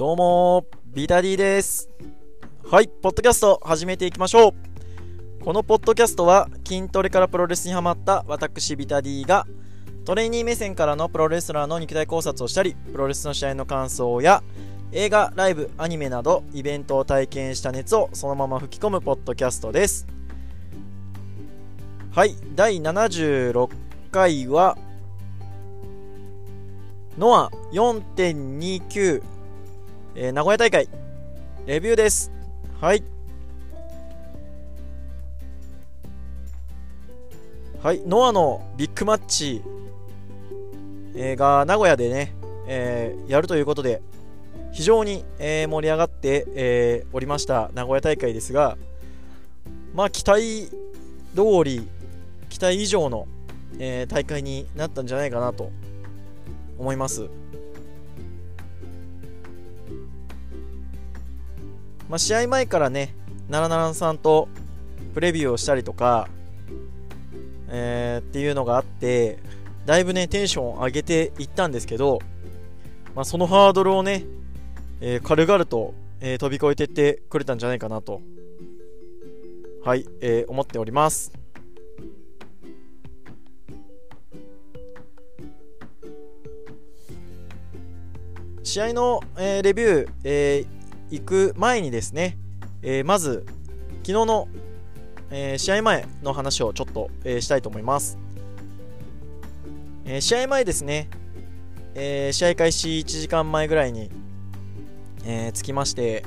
どうも、ビタディです。はい、ポッドキャスト始めていきましょう。このポッドキャストは筋トレからプロレスにハマった私ビタディがトレーニー目線からのプロレスラーの肉体考察をしたり、プロレスの試合の感想や映画、ライブ、アニメなどイベントを体験した熱をそのまま吹き込むポッドキャストです。はい、第76回はノア4.29、えー名古屋大会レビューです。はい。はい、ノアのビッグマッチ、えーが名古屋でね、えーやるということで、非常に、えー盛り上がって、えーおりました名古屋大会ですが、まあ期待通り、期待以上の、えー大会になったんじゃないかなと思います。まあ、試合前からね、奈良奈良さんとプレビューをしたりとか、えーっていうのがあって、だいぶね、テンションを上げていったんですけど、まあ、そのハードルをね、えー軽々と、えー飛び越えていってくれたんじゃないかなと、はい、えー思っております。試合の、えーレビュー、えー行く前にですね、えーまず昨日の、えー試合前の話をちょっと、えーしたいと思います、えー試合前ですね、えー試合開始1時間前ぐらいに、えー着きまして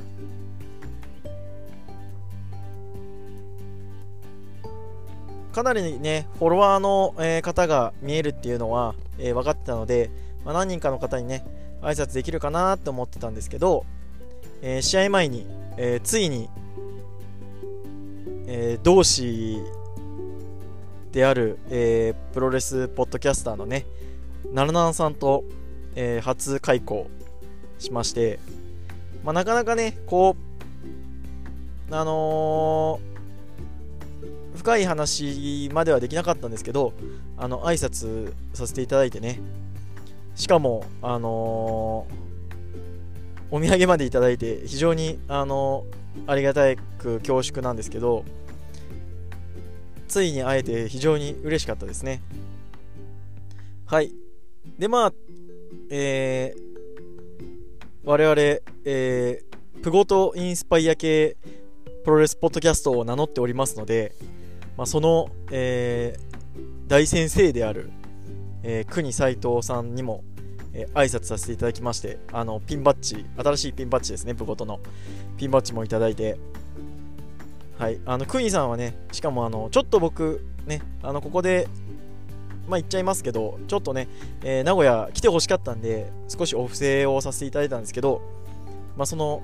かなりねフォロワーの、えー方が見えるっていうのは、えー分かってたので、まあ、何人かの方にね挨拶できるかなと思ってたんですけど、えー試合前に、えーついに、えー同志である、えプロレスポッドキャスターのねナルナンさんと、え初開講しまして、まあ、なかなかねこうあの深い話まではできなかったんですけどあの挨拶させていただいてね。しかもあのーお土産までいただいて非常にあのありがたく恐縮なんですけどついに会えて非常に嬉しかったですね。はい。でまあえー我々、えープゴトインスパイア系プロレスポッドキャストを名乗っておりますので、まあ、その、えー大先生である、えー国斎藤さんにもえー挨拶させていただきましてあのピンバッジ新しいピンバッジですねプゴトの。ピンバッジもいただいて。はいあのクイーンさんはねしかもあのちょっと僕ねあのここでまあ言っちゃいますけどちょっとね、えー名古屋来てほしかったんで少しお布施をさせていただいたんですけどまあその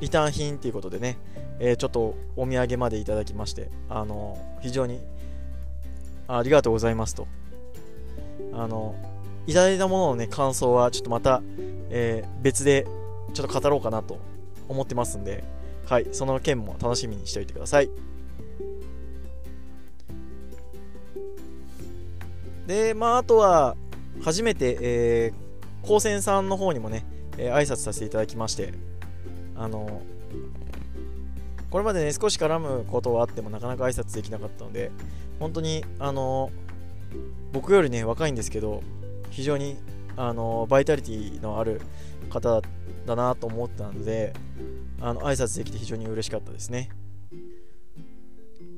リターン品っていうことでね、えーちょっとお土産までいただきましてあの非常にありがとうございますと。あのいただいたもののね感想はちょっとまた、えー別でちょっと語ろうかなと思ってますんではいその件も楽しみにしておいてください。でまああとは初めて、えー高専さんの方にもね、えー挨拶させていただきましてあのこれまでね少し絡むことはあってもなかなか挨拶できなかったので本当にあの僕よりね若いんですけど非常にあのバイタリティのある方だなと思ったのであの挨拶できて非常に嬉しかったですね。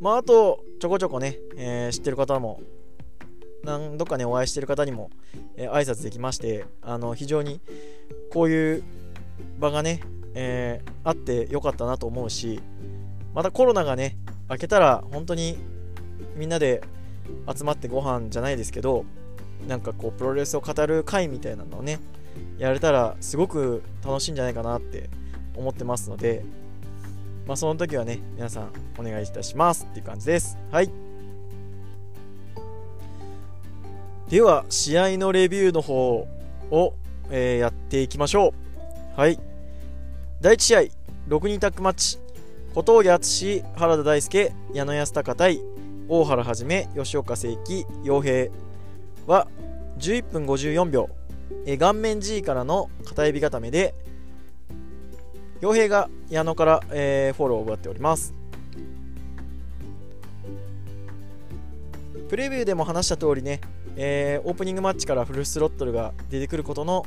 まああとちょこちょこね、えー知ってる方も何度かねお会いしてる方にも、えー挨拶できましてあの非常にこういう場がね、えーあってよかったなと思うしまたコロナがね明けたら本当にみんなで集まってご飯じゃないですけどなんかこうプロレスを語る会みたいなのをねやれたらすごく楽しいんじゃないかなって思ってますのでまあその時はね皆さんお願いいたしますっていう感じです。はい。では試合のレビューの方を、えーやっていきましょう。はい。第1試合6人タッグマッチ。小峠敦原田大輔矢野康隆対大原はじめ吉岡聖輝陽平は11分54秒。え顔面 G からの片指固めで傭兵が矢野から、えー、フォローを奪っております。プレビューでも話した通りね、えー、オープニングマッチからフルスロットルが出てくることの、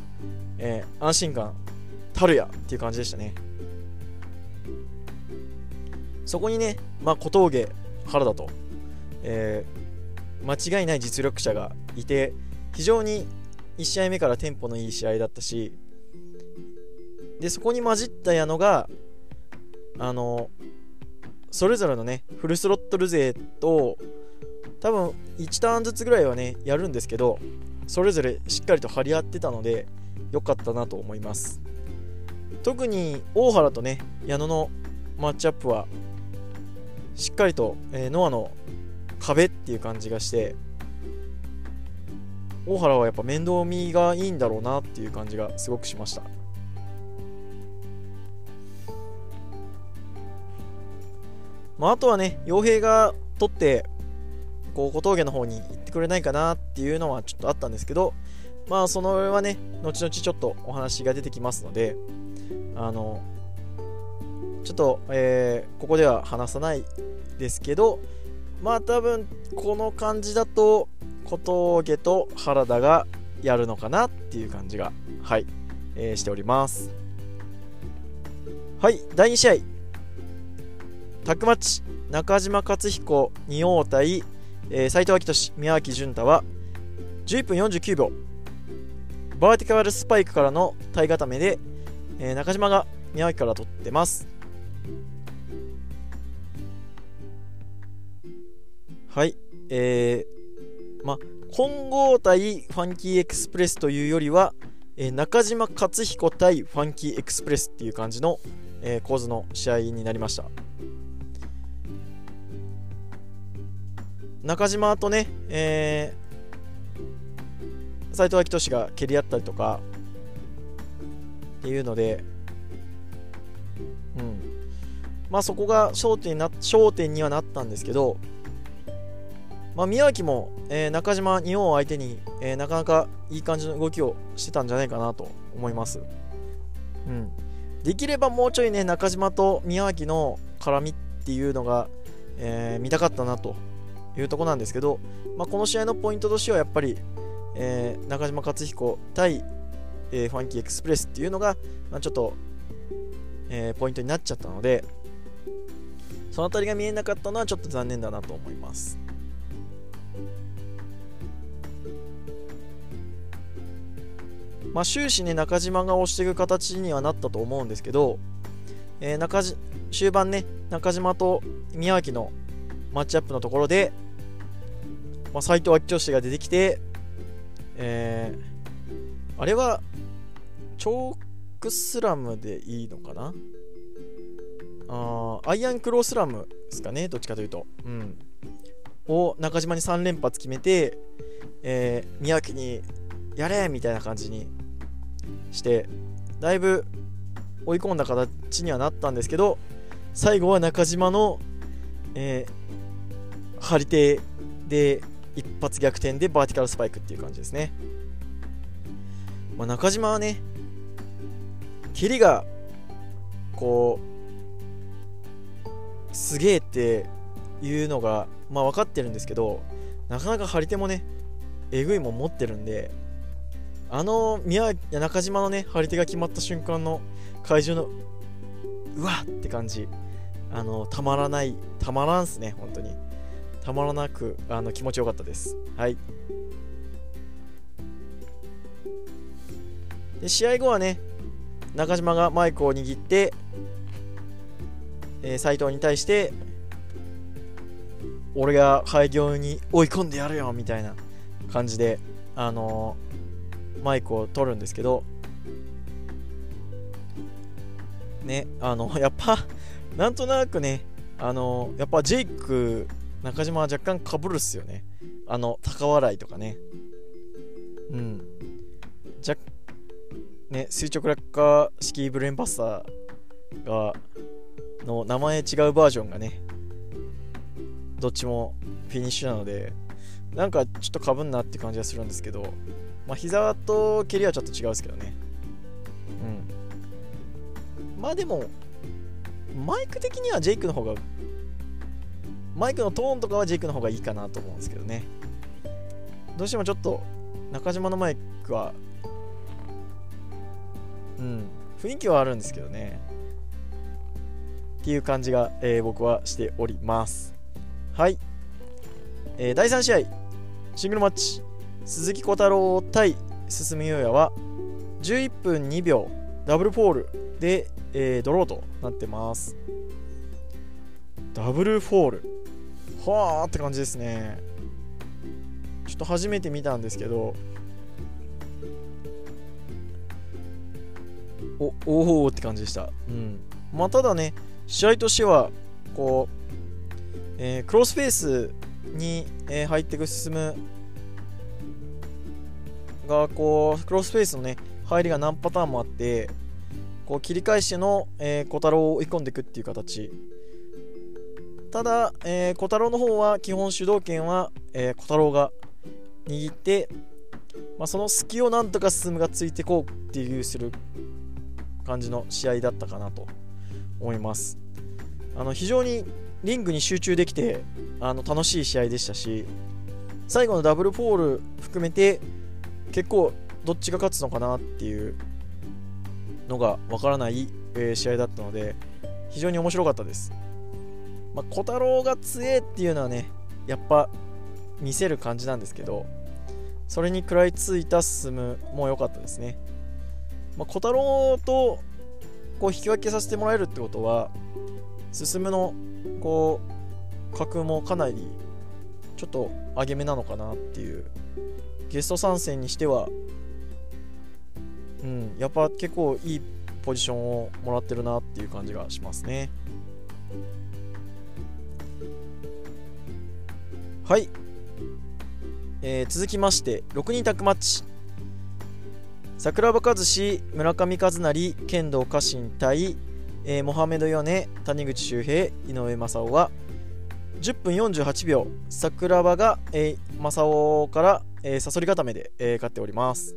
えー、安心感たるやっていう感じでしたね。そこにね、まあ、小峠原田と、えー、間違いない実力者がいて非常に1試合目からテンポのいい試合だったしでそこに混じった矢野があのそれぞれのねフルスロットル勢と多分1ターンずつぐらいはねやるんですけどそれぞれしっかりと張り合ってたので良かったなと思います。特に大原とね矢野のマッチアップはしっかりと、えー、ノアの壁っていう感じがして大原はやっぱ面倒見がいいんだろうなっていう感じがすごくしました。まあ、あとはね傭兵が取ってこう小峠の方に行ってくれないかなっていうのはちょっとあったんですけどまあその上はね後々ちょっとお話が出てきますのであのちょっと、えー、ここでは話さないですけどまあ多分この感じだと小峠と原田がやるのかなっていう感じがはい、えー、しております。はい第2試合。タックマッチ。中島克彦仁王対えー、斉藤明俊、宮脇潤太は11分49秒。バーティカルスパイクからの体固めで、えー、中島が宮脇から取ってます。はい。えー、ま混合対ファンキーエクスプレスというよりは、えー、中島克彦対ファンキーエクスプレスっていう感じの、えー、構図の試合になりました。中島とね、えー、斎藤明俊が蹴り合ったりとかっていうので、うん、まあそこが焦点な焦点にはなったんですけど、まあ、宮脇も、えー、中島日本を相手に、えー、なかなかいい感じの動きをしてたんじゃないかなと思います。うん、できればもうちょいね中島と宮脇の絡みっていうのが、えー、見たかったなというとこなんですけど、まあ、この試合のポイントとしてはやっぱり、えー、中島克彦対、えー、ファンキーエクスプレスっていうのが、まあ、ちょっと、えー、ポイントになっちゃったのでその辺りが見えなかったのはちょっと残念だなと思います。まあ、終始ね中島が押していく形にはなったと思うんですけど、えー、中終盤ね中島と宮脇のマッチアップのところで、まあ、斎藤明俊が出てきて、えー、あれはチョークスラムでいいのかな？あアイアンクロースラムですかねどっちかというと、うん、を中島に3連発決めて、えー、宮城にやれみたいな感じにしてだいぶ追い込んだ形にはなったんですけど最後は中島の、えー、張り手で一発逆転でバーティカルスパイクっていう感じですね、まあ、中島はね蹴りがこうすげえっていうのがまあ分かってるんですけどなかなか張り手もねえぐいもん持ってるんであの宮中島のね張り手が決まった瞬間の会場のうわっって感じあのたまらないたまらんすね本当にたまらなくあの気持ちよかったです。はい。で試合後はね、中島がマイクを握って、えー、斉藤に対して、俺が廃業に追い込んでやるよみたいな感じで、あのー、マイクを取るんですけど、ね、あの、やっぱ、なんとなくね、あのやっぱジェイク中島は若干かぶるっすよね。あの、高笑いとかね。うん。じゃ、ね、垂直落下式ブレーンバスターが、の名前違うバージョンがね、どっちもフィニッシュなので、なんかちょっとかぶんなって感じがするんですけど、まあ、膝と蹴りはちょっと違うですけどね。うん。まあでもマイク的にはジェイクの方がマイクのトーンとかはジェイクの方がいいかなと思うんですけどね。どうしてもちょっと中嶋のマイクはうん雰囲気はあるんですけどね。っていう感じが、えー、僕はしております。はい、えー、第3試合シングルマッチ。鈴木鼓太郎対進祐哉は11分2秒ダブルフォールで、えー、ドローとなってます。ダブルフォール。はあって感じですね。ちょっと初めて見たんですけど。おおおって感じでした。うん。まあただね試合としてはこう、えー、クロスフェイスに、えー、入っていく進むがこうクロスフェイスのね入りが何パターンもあってこう切り返しての、えー、小太郎を追い込んでいくっていう形。ただ、えー、小太郎の方は基本主導権は、えー、小太郎が握って、まあ、その隙をなんとか進むがついてこうっていうする感じの試合だったかなと思います。あの非常にリングに集中できてあの楽しい試合でしたし最後のダブルフォール含めて結構どっちが勝つのかなっていうのがわからない、えー、試合だったので非常に面白かったです。まあ、小太郎が強えっていうのはねやっぱ見せる感じなんですけどそれに食らいついた進むも良かったですね、まあ、小太郎とこう引き分けさせてもらえるってことは進むのこう格もかなりちょっと上げ目なのかなっていうゲスト参戦にしてはうんやっぱ結構いいポジションをもらってるなっていう感じがしますね。はい、えー、続きまして6人タッグマッチ。桜庭和志村上和成剣道家臣対、えー、モハメド・ヨネ谷口周平井上正雄は10分48秒。桜庭が、えー、正雄から、えー、サソリ固めで、えー、勝っております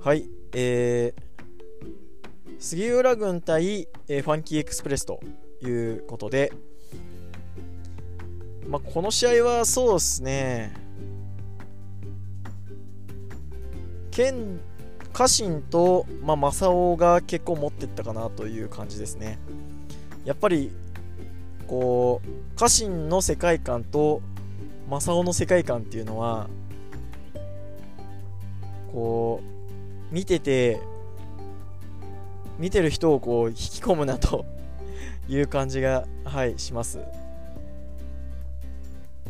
はいえー、杉浦軍対、えー、ファンキーエクスプレスということで、まあ、この試合はそうですね、剣家臣と、まあ、正雄が結構持っていったかなという感じですね。やっぱり、こう、家臣の世界観と正雄の世界観っていうのは、こう、見てて、見てる人をこう引き込むなと いう感じが、はい、しますう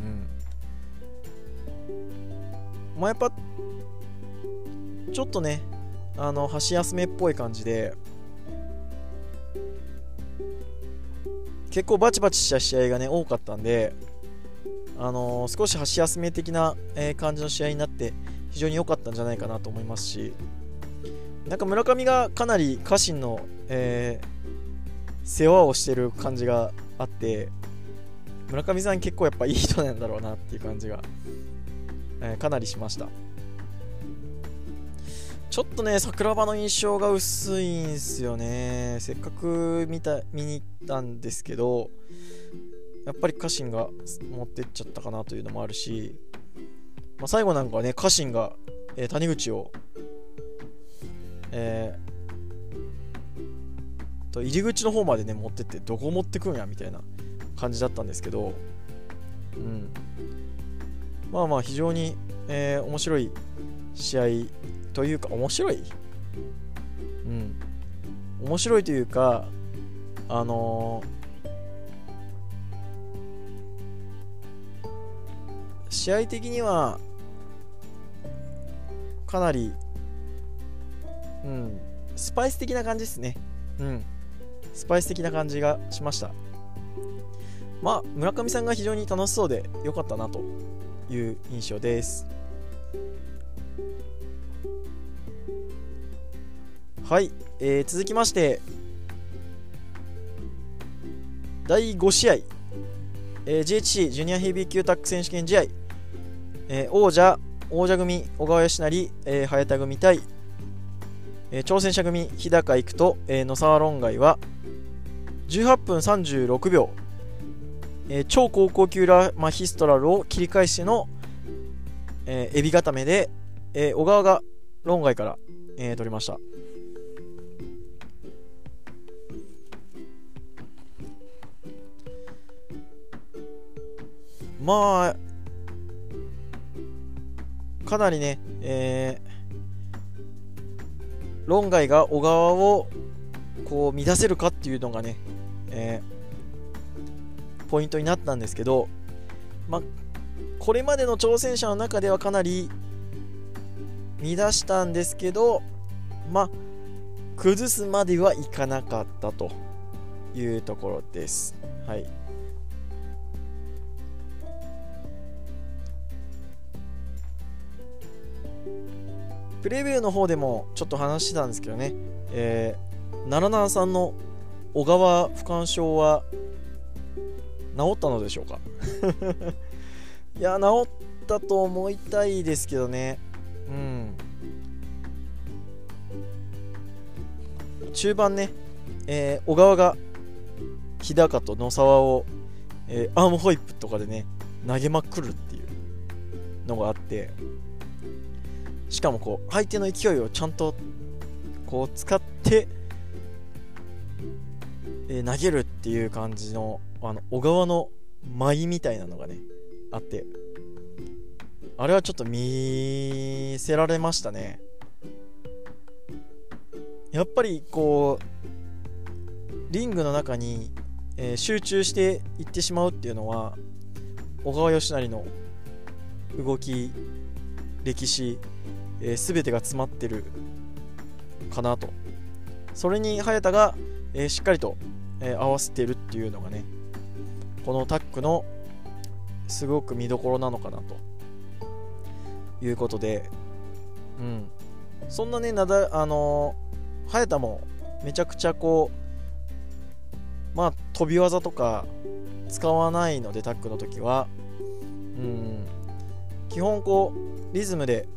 ん。まあ、やっぱちょっとねあの箸休めっぽい感じで結構バチバチした試合がね多かったんであのー、少し箸休め的な、えー、感じの試合になって非常に良かったんじゃないかなと思いますしなんか村上がかなり家臣の、えー、世話をしてる感じがあって村上さん結構やっぱいい人なんだろうなっていう感じがえ、かなりしました。ちょっとね桜庭の印象が薄いんすよね。せっかく見た見に行ったんですけどやっぱり家臣が持ってっちゃったかなというのもあるし、まあ、最後なんかはね家臣が、えー、谷口をえー、と入り口の方までね持ってってどこ持ってくんやみたいな感じだったんですけどうん。まあまあ非常に、えー、面白い試合というか面白い？うん。面白いというかあのー、試合的にはかなりうんスパイス的な感じですね。うん。スパイス的な感じがしました。まあ村上さんが非常に楽しそうで良かったなという印象です。はい、えー、続きまして第5試合、えー、GHC ジュニアヘビー級タック選手権試合、えー、王者王者組小川義成、えー、早田組対、えー、挑戦者組日高育と、えー、野沢論外は18分36秒、えー、超高校級ラマヒストラルを切り返しての、えー、エビ固めで、えー、小川が論外から、えー、取りました。まあかなりね、えー、論外が小川をこう乱せるかっていうのがね、えー、ポイントになったんですけど、まあ、これまでの挑戦者の中ではかなり乱したんですけど、まあ、崩すまではいかなかったというところです。はい。プレビューの方でもちょっと話してたんですけどね、えー、奈良さんの小川不感症は治ったのでしょうか？いや治ったと思いたいですけどね。うん。中盤ね、えー、小川が日高と野沢を、えー、アームホイップとかでね投げまくるっていうのがあって。しかもこう相手の勢いをちゃんとこう使って、えー、投げるっていう感じのあの小川の舞みたいなのがねあって。あれはちょっと見せられましたね。やっぱりこうリングの中に、えー、集中していってしまうっていうのは小川義成の動き歴史えー、全てが詰まってるかなと。それに早田が、えー、しっかりと、えー、合わせてるっていうのがねこのタックのすごく見どころなのかなと。いうことでうん。そんなねなだあのー、早田もめちゃくちゃこうまあ飛び技とか使わないのでタックの時は。うん。基本こうリズムで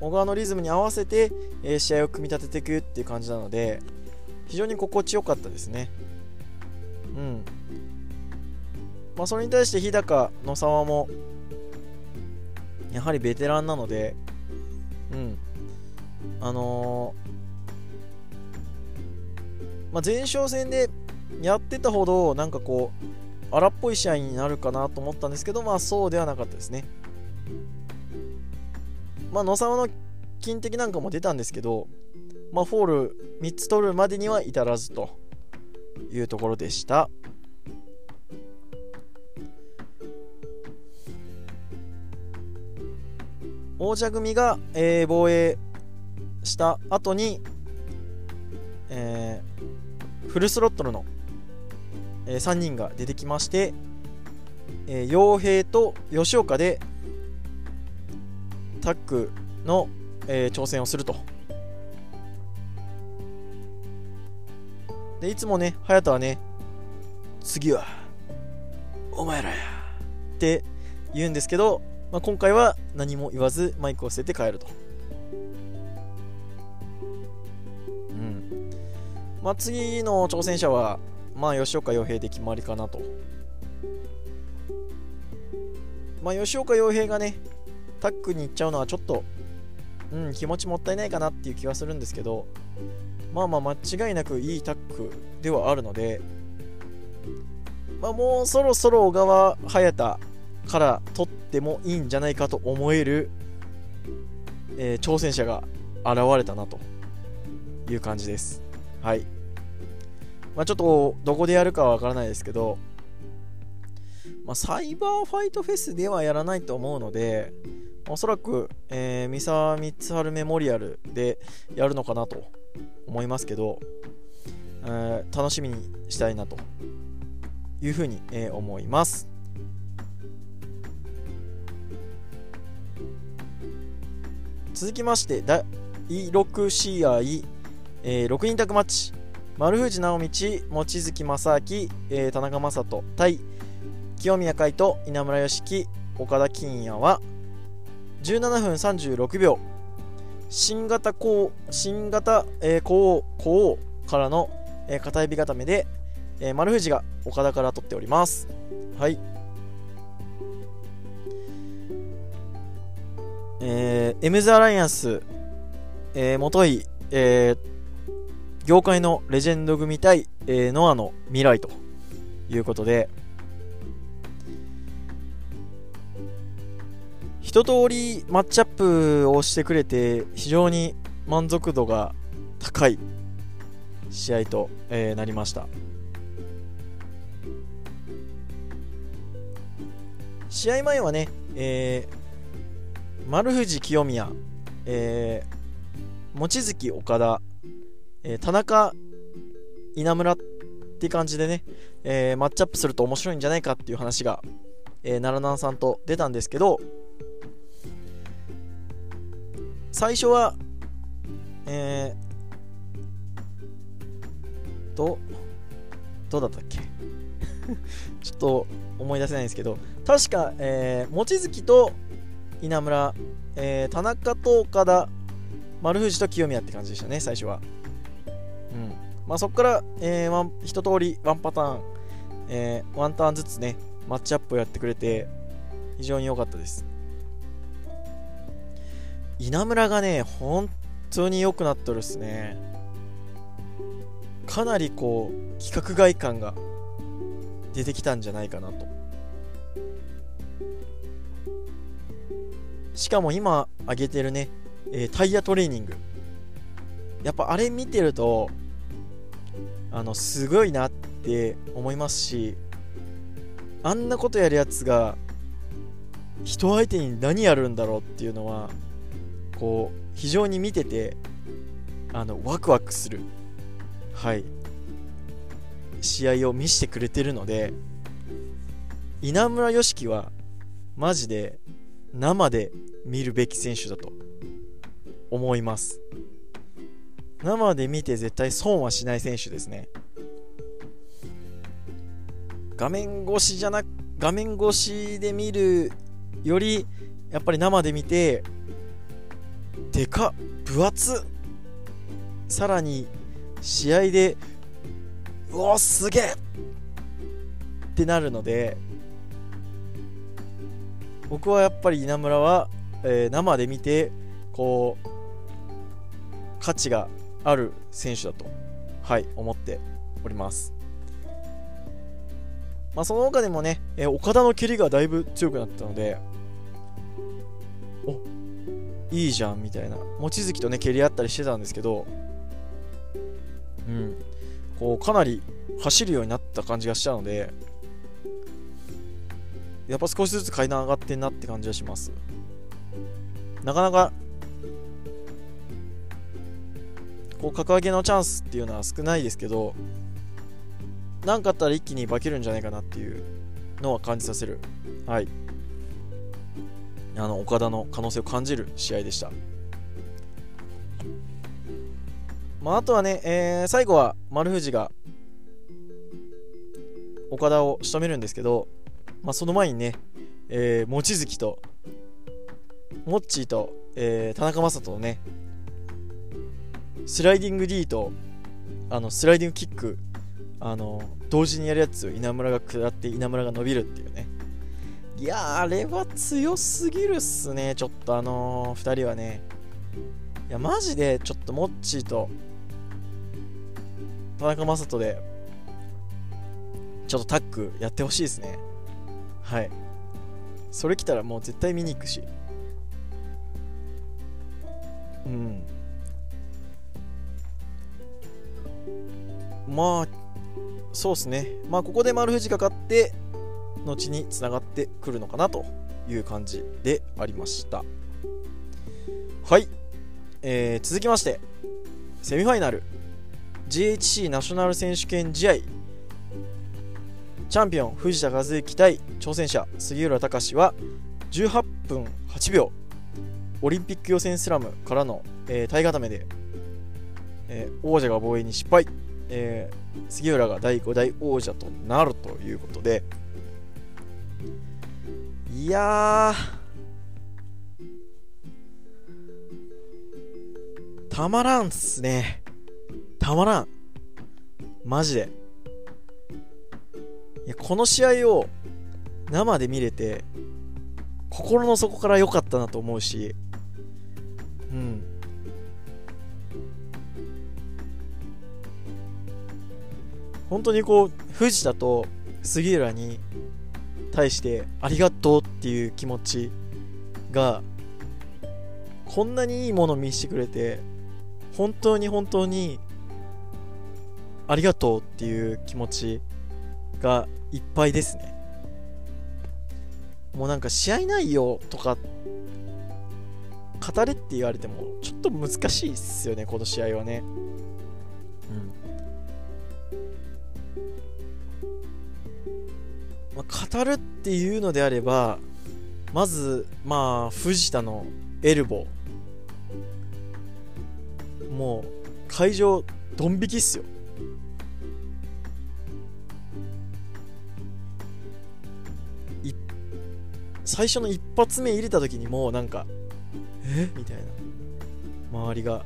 小川のリズムに合わせて、え、試合を組み立てていくっていう感じなので非常に心地よかったですね。うん。まあそれに対して日高の沢もやはりベテランなのでうん。あのー、まあ、前哨戦でやってたほどなんかこう荒っぽい試合になるかなと思ったんですけどまあそうではなかったですね。まあ、野沢の金敵なんかも出たんですけど、まあ、フォール3つ取るまでには至らずというところでした。王者組が、えー、防衛した後に、えー、フルスロットルの、えー、3人が出てきまして、えー、傭兵と吉岡でタックの、えー、挑戦をすると。でいつもね隼人はね次はお前らやって言うんですけど、まあ、今回は何も言わずマイクを捨てて帰ると。うん。まあ次の挑戦者はまあ吉岡洋平で決まりかなと。まあ吉岡洋平がねタックに行っちゃうのはちょっと、うん、気持ちもったいないかなっていう気はするんですけど、まあまあ間違いなくいいタックではあるので、まあ、もうそろそろ小川隼太から取ってもいいんじゃないかと思える、えー、挑戦者が現れたなという感じです。はい。まあ、ちょっとどこでやるかはわからないですけど、まあ、サイバーファイトフェスではやらないと思うので、おそらく、えー、三沢光晴メモリアルでやるのかなと思いますけど、えー、楽しみにしたいなというふうに、えー、思います。続きまして第6試合、えー、6人宅マッチ丸藤直道望月正明、えー、田中将人対清宮海斗稲村良樹岡田金也は17分36秒。新型こう新型、えー、こうこうからの、えー、片指固めで、えー、丸藤が岡田から取っております。はい。えー、エムズアライアンス、えー、元い、えー、業界のレジェンド組対、えー、ノアの未来ということで、一通りマッチアップをしてくれて非常に満足度が高い試合と、えー、なりました。試合前はね、えー、丸藤清宮、えー、望月岡田、えー、田中稲村って感じでね、えー、マッチアップすると面白いんじゃないかっていう話が、えー、奈良南さんと出たんですけど最初は、えー、と、どうだったっけ？ちょっと思い出せないんですけど、確か、えー、望月と稲村、えー、田中と岡田、丸藤と清宮って感じでしたね、最初は。うん。まあ、そこから、えー、ワン一通りワンパターン、えー、ワンターンずつね、マッチアップをやってくれて、非常に良かったです。稲村がね、本当に良くなっとるっすね。かなりこう、規格外感が出てきたんじゃないかなと。しかも今上げてるね、えー、タイヤトレーニング。やっぱあれ見てると、あの、すごいなって思いますし、あんなことやるやつが、人相手に何やるんだろうっていうのは、こう非常に見ててあのワクワクする。はい。試合を見せてくれてるので稲村良樹はマジで生で見るべき選手だと思います。生で見て絶対損はしない選手ですね。画面越しじゃな画面越しで見るよりやっぱり生で見てでか分厚さらに試合でうおすげえ！ってなるので僕はやっぱり稲村は、えー、生で見てこう価値がある選手だとはい思っております。まあその他でもね、えー、岡田の蹴りがだいぶ強くなったのでいいじゃんみたいな。望月とね蹴り合ったりしてたんですけどうん。こうかなり走るようになった感じがしたのでやっぱ少しずつ階段上がってんなって感じがします。なかなかこう格上げのチャンスっていうのは少ないですけど何かあったら一気に化けるんじゃないかなっていうのは感じさせる。はい。あの岡田の可能性を感じる試合でした。まあ、あとはね、えー、最後は丸藤が岡田を仕留めるんですけど、まあ、その前にね、えー、望月とモッチーと、えー、田中将人のねスライディング D とあのスライディングキックあの同時にやるやつ稲村が下って稲村が伸びるっていうねいやあれは強すぎるっすね、ちょっとあのー、2人はね。いや、マジで、ちょっとモッチーと、田中将人で、ちょっとタッグやってほしいですね。はい。それ来たらもう絶対見に行くし。うん。まあ、そうっすね。まあ、ここで丸藤が勝って、後につながってくるのかなという感じでありました。はい、えー、続きましてセミファイナル。GHC ナショナル選手権試合。チャンピオン藤田和幸対挑戦者杉浦隆は18分8秒。オリンピック予選スラムからの、えー、体固めで、えー、王者が防衛に失敗、えー、杉浦が第5代王者となるということで、いやたまらんっすね。たまらん。マジで。いや、この試合を生で見れて、心の底から良かったなと思うし、うん。本当にこう、藤田と杉浦に対してありがとうっていう気持ちが、こんなにいいもの見せてくれて、本当に本当にありがとうっていう気持ちがいっぱいですね。もうなんか試合内容とか語れって言われてもちょっと難しいっすよね、この試合はね。うん。まあ、語るっっていうのであれば、まず、まあ、藤田のエルボー。もう、会場、ドン引きっすよ。最初の一発目入れた時にもうなんかえ？みたいな。周りが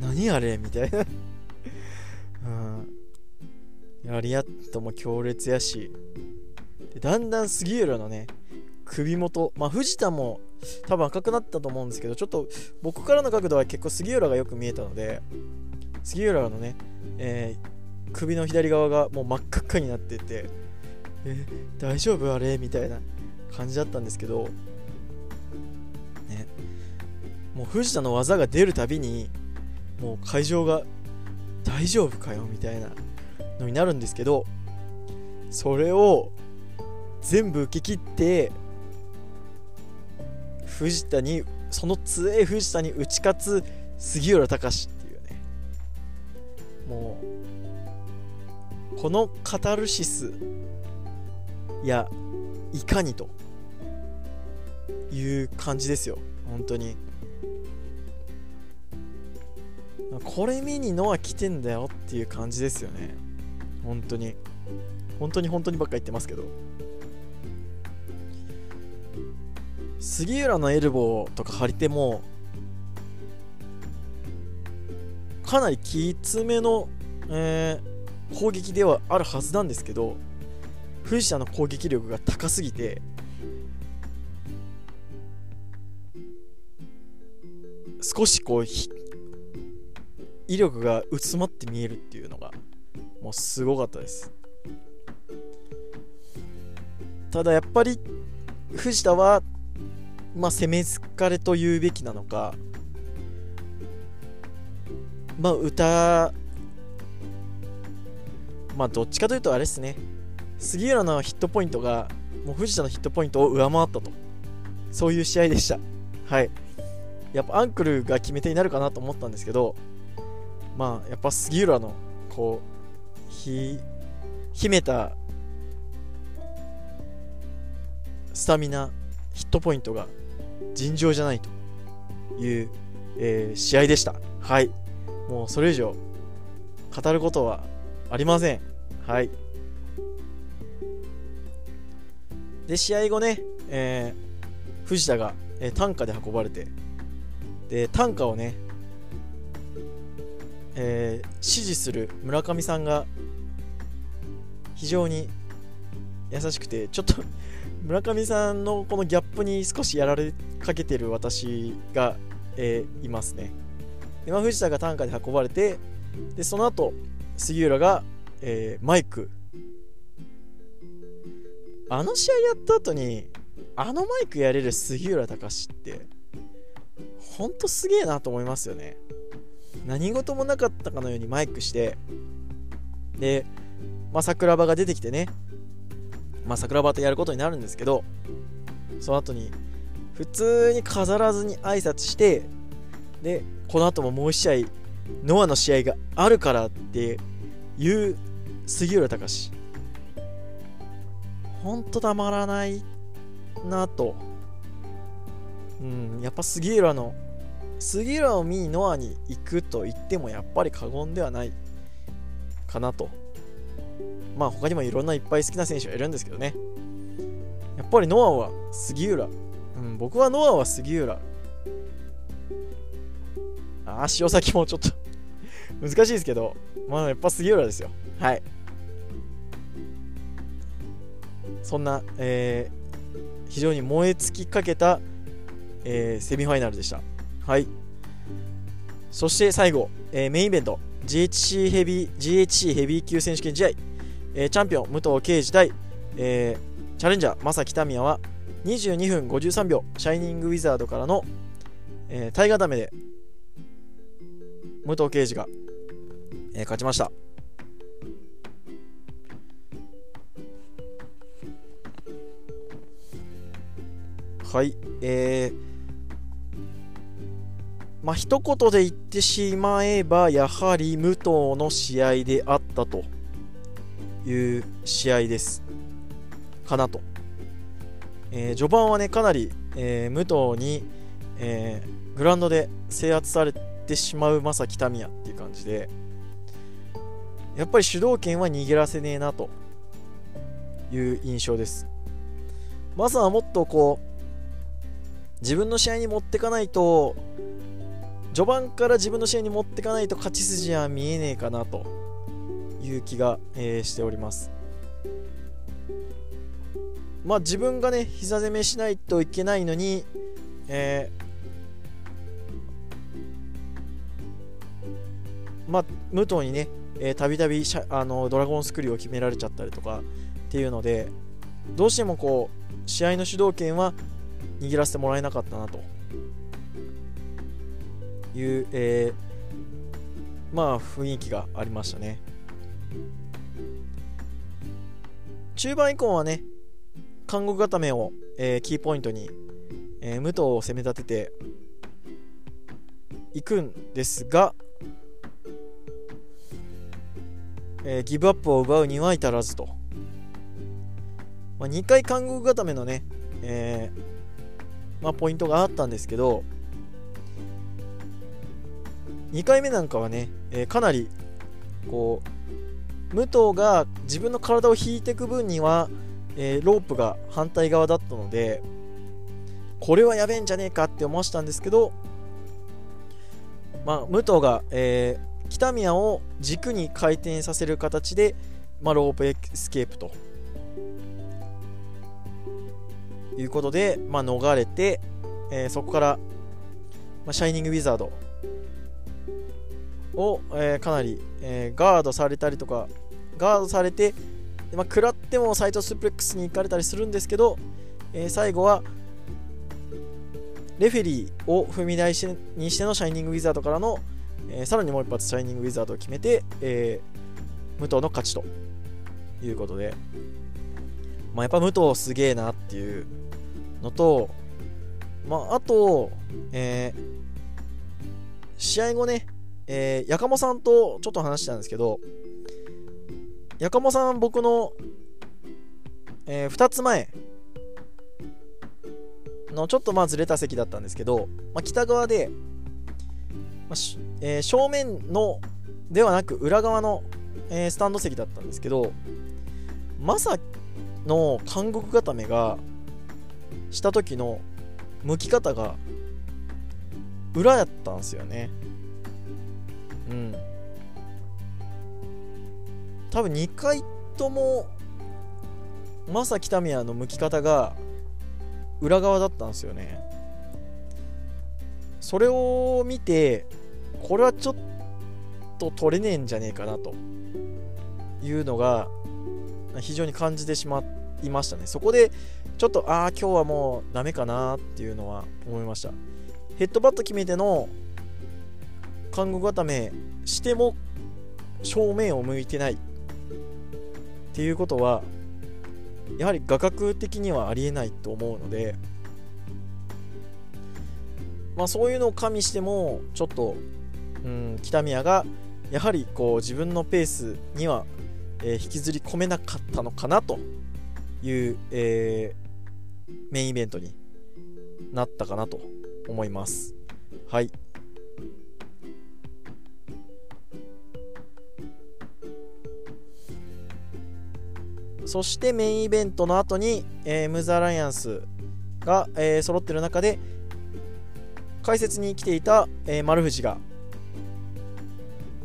何あれ？みたいな。うん。やリアットも強烈やしでだんだん杉浦のね首元まあ藤田も多分赤くなったと思うんですけどちょっと僕からの角度は結構杉浦がよく見えたので杉浦のね、えー、首の左側がもう真っ赤っかになっててえ大丈夫あれ？みたいな感じだったんですけどねもう藤田の技が出るたびにもう会場が大丈夫かよ？みたいなのになるんですけどそれを全部受け切って藤田にその強い藤田に打ち勝つ杉浦隆っていうね。もうこのカタルシスいやいかにという感じですよ。本当に。これ見にノア来てんだよっていう感じですよね。本当に。本当に本当にばっか言ってますけど。杉浦のエルボーとか張り手もかなりきつめの、えー、攻撃ではあるはずなんですけど藤田の攻撃力が高すぎて少しこう威力が薄まって見えるっていうのがもうすごかったです。ただやっぱり藤田はまあ攻め疲れと言うべきなのかまあ歌まあどっちかというとあれですね。杉浦のヒットポイントがもう藤田のヒットポイントを上回ったと。そういう試合でした。はい。やっぱアンクルが決め手になるかなと思ったんですけどまあやっぱ杉浦のこうひ秘めたスタミナヒットポイントが尋常じゃないという、えー、試合でした。はい。もうそれ以上語ることはありません。はい。で、試合後ね、えー、藤田が、えー、担架で運ばれて、で、担架をね、えー、指示する村上さんが非常に優しくて、ちょっと 村上さんのこのギャップに少しやられかけてる私が、えー、いますね。で、まあ、藤田が担架で運ばれて、で、その後、杉浦が、えー、マイクあの試合やった後にあのマイクやれる杉浦隆ってほんとすげえなと思いますよね何事もなかったかのようにマイクしてで、まあ、桜庭が出てきてね、まあ、桜庭とやることになるんですけどその後に普通に飾らずに挨拶してでこの後ももう1試合ノアの試合があるからっていう杉浦隆ほんとたまらないなと。うん、やっぱ杉浦の、杉浦を見にノアに行くと言ってもやっぱり過言ではないかなと。まあ他にもいろんないっぱい好きな選手はいるんですけどね。やっぱりノアは杉浦。うん、僕はノアは杉浦ああ塩先もちょっと 難しいですけど、まあ、やっぱ杉浦ですよ。はい。そんな、えー、非常に燃え尽きかけた、えー、セミファイナルでした。はい。そして最後、えー、メインイベント、GHC ヘビー GHC ヘビー級選手権試合、えー、チャンピオン武藤敬司対、えー、チャレンジャー正木民也は22分53秒シャイニングウィザードからの、えー、タイガーダメで武藤敬司が、えー、勝ちました。はい。えー、まあ一言で言ってしまえばやはり武藤の試合であったという試合です。かなと、えー、序盤はねかなり、えー、武藤に、えー、グラウンドで制圧されてしまう正木民也っていう感じでやっぱり主導権は握らせねえなという印象です。まずはもっとこう自分の試合に持ってかないと序盤から自分の試合に持っていかないと勝ち筋は見えねえかなという気が、えー、しております。まあ自分がね膝攻めしないといけないのに、えー、まあ武藤にねたびたびドラゴンスクリューを決められちゃったりとかっていうのでどうしてもこう試合の主導権は握らせてもらえなかったなという、えー、まあ雰囲気がありましたね。中盤以降はね監獄固めを、えー、キーポイントに、えー、武藤を攻め立てていくんですが、えー、ギブアップを奪うには至らずと、まあ、2回監獄固めのね、えー、まあ、ポイントがあったんですけど2回目なんかはね、えー、かなりこう武藤が自分の体を引いていく分には、えー、ロープが反対側だったのでこれはやべえんじゃねえかって思わせたんですけど、まあ、武藤が、えー、北宮を軸に回転させる形で、まあ、ロープエスケープと。いうことで、まあ、逃れて、えー、そこから、まあ、シャイニングウィザードを、えー、かなり、えー、ガードされたりとかガードされて、まあ、食らってもサイトースープレックスに行かれたりするんですけど、えー、最後はレフェリーを踏み台にしてのシャイニングウィザードからの、えー、さらにもう一発シャイニングウィザードを決めて、えー、武藤の勝ちということで、まあ、やっぱ武藤すげえなっていうのと、まあ、あと、えー、試合後ね、えー、やかもさんとちょっと話したんですけど、やかもさん、僕の、えー、2つ前のちょっとまあずれた席だったんですけど、まあ、北側で、まあえー、正面のではなく裏側の、えー、スタンド席だったんですけど、まさの監獄固めがした時の向き方が裏やったんですよね。うん。多分2回とも正木民也の向き方が裏側だったんですよね。それを見てこれはちょっと取れねえんじゃねえかなと。いうのが非常に感じてしまいましたね。そこでちょっとああ今日はもうダメかなっていうのは思いました。ヘッドバット決めての看護固めしても正面を向いてないっていうことはやはり画角的にはありえないと思うのでまあそういうのを加味してもちょっと、うん、北宮がやはりこう自分のペースには、えー、引きずり込めなかったのかなという、えー、メインイベントになったかなと思います。はい。そしてメインイベントの後に、えー、ムズアライアンスが、えー、揃ってる中で解説に来ていた、えー、丸藤が、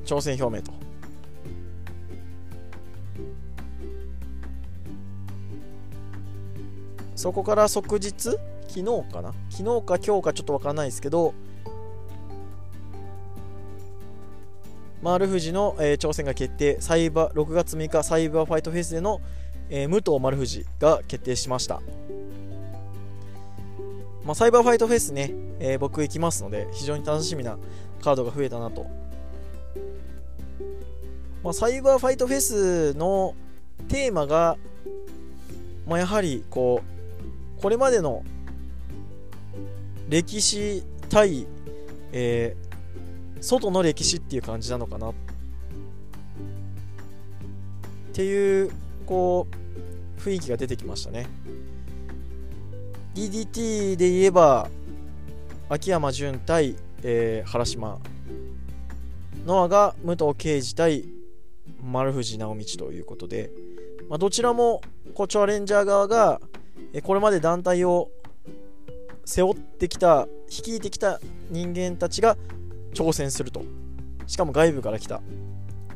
挑戦表明と。そこから即日昨日かな？昨日か今日かちょっとわからないですけど丸藤の、えー、挑戦が決定。サイバー6月6日サイバーファイトフェスでの、えー、武藤丸藤が決定しました、まあ、サイバーファイトフェスね、えー、僕行きますので非常に楽しみなカードが増えたなと、まあ、サイバーファイトフェスのテーマが、まあ、やはりこうこれまでの歴史対、えー、外の歴史っていう感じなのかな。っていうこう雰囲気が出てきましたね。DDT で言えば秋山純対、えー、原島。ノアが武藤敬司対丸藤直道ということで、まあ、どちらもコチョアレンジャー側がこれまで団体を背負ってきた率いてきた人間たちが挑戦すると。しかも外部から来た。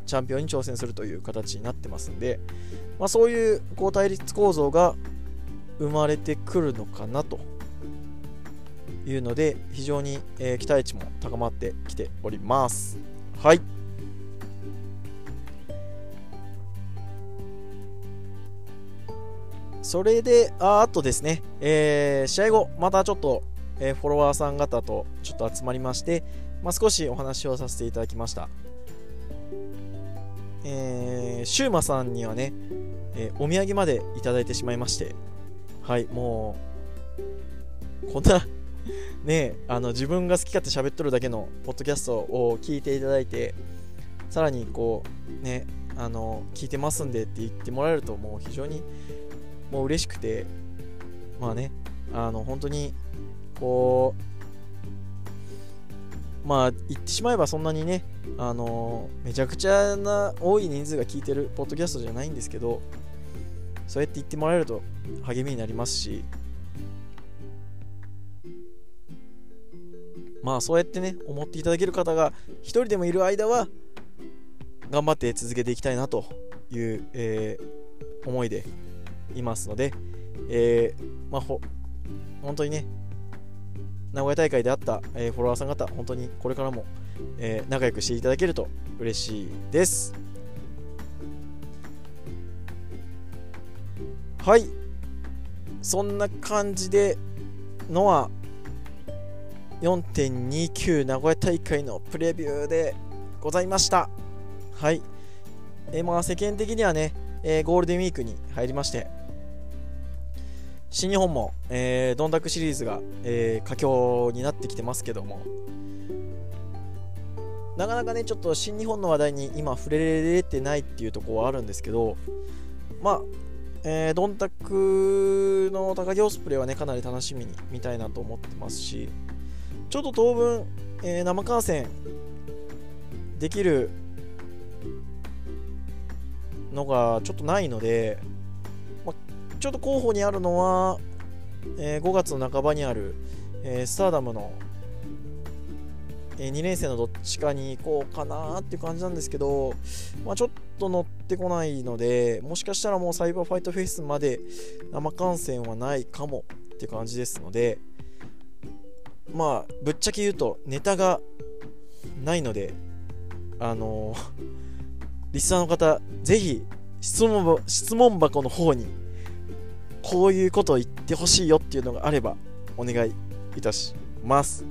チャンピオンに挑戦するという形になってますんで、まあ、そういうこう対立構造が生まれてくるのかなというので非常に、えー、期待値も高まってきております。はい。それでああとですね、えー、試合後またちょっと、えー、フォロワーさん方とちょっと集まりましてまあ、少しお話をさせていただきました。えー、シューマさんにはね、えー、お土産までいただいてしまいまして、はい、もう、こんな ね、あの自分が好き勝手喋っとるだけのポッドキャストを聞いていただいて、さらにこう、ね、あの、聞いてますんでって言ってもらえると、もう非常にもう嬉しくて、まあね、あの、本当に、こう、まあ言ってしまえばそんなにね、あのー、めちゃくちゃな多い人数が聞いてるポッドキャストじゃないんですけどそうやって言ってもらえると励みになりますしまあそうやってね思っていただける方が一人でもいる間は頑張って続けていきたいなという、えー、思いでいますので、えー、まあほ本当にね名古屋大会であった、えー、フォロワーさん方、本当にこれからも、えー、仲良くしていただけると嬉しいです。はい。そんな感じで、ノア4.29名古屋大会のプレビューでございました。はい。えー、まあ世間的にはね、えー、ゴールデンウィークに入りまして、新日本も、えー、ドンダクシリーズが、えー、佳境になってきてますけども。なかなかねちょっと新日本の話題に今触れれてないっていうところはあるんですけどまあ、えー、ドンタクの高木オスプレイはねかなり楽しみに見たいなと思ってますしちょっと当分、えー、生観戦できるのがちょっとないのでちょっと候補にあるのは、えー、5月の半ばにある、えー、スターダムの、えー、2年生のどっちかに行こうかなっていう感じなんですけど、まあ、ちょっと乗ってこないのでもしかしたらもうサイバーファイトフェイスまで生観戦はないかもっていう感じですのでまあぶっちゃけ言うとネタがないのであのリスナーの方ぜひ質問質問箱の方にこういうことを言ってほしいよっていうのがあればお願いいたします。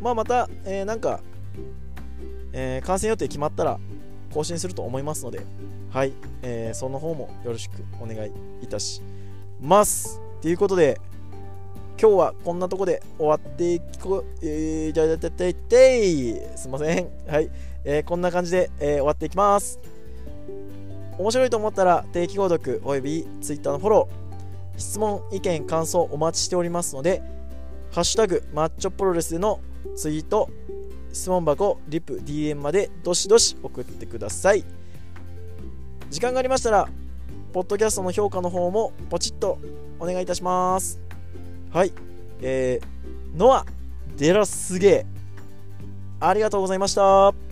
まあ、また、えー、なんか、えー、観戦予定決まったら更新すると思いますので、はい、えー、その方もよろしくお願いいたします。ということで、今日はこんなとこで終わっていこ、えー、じゃじゃじゃじゃすいません。はい、えー、こんな感じで、えー、終わっていきます。面白いと思ったら定期購読および Twitter のフォロー。質問意見感想お待ちしておりますのでハッシュタグマッチョプロレスでのツイート質問箱リプ DM までどしどし送ってください。時間がありましたらポッドキャストの評価の方もポチッとお願いいたします。はい。えー、ノアデラスゲー。ありがとうございました。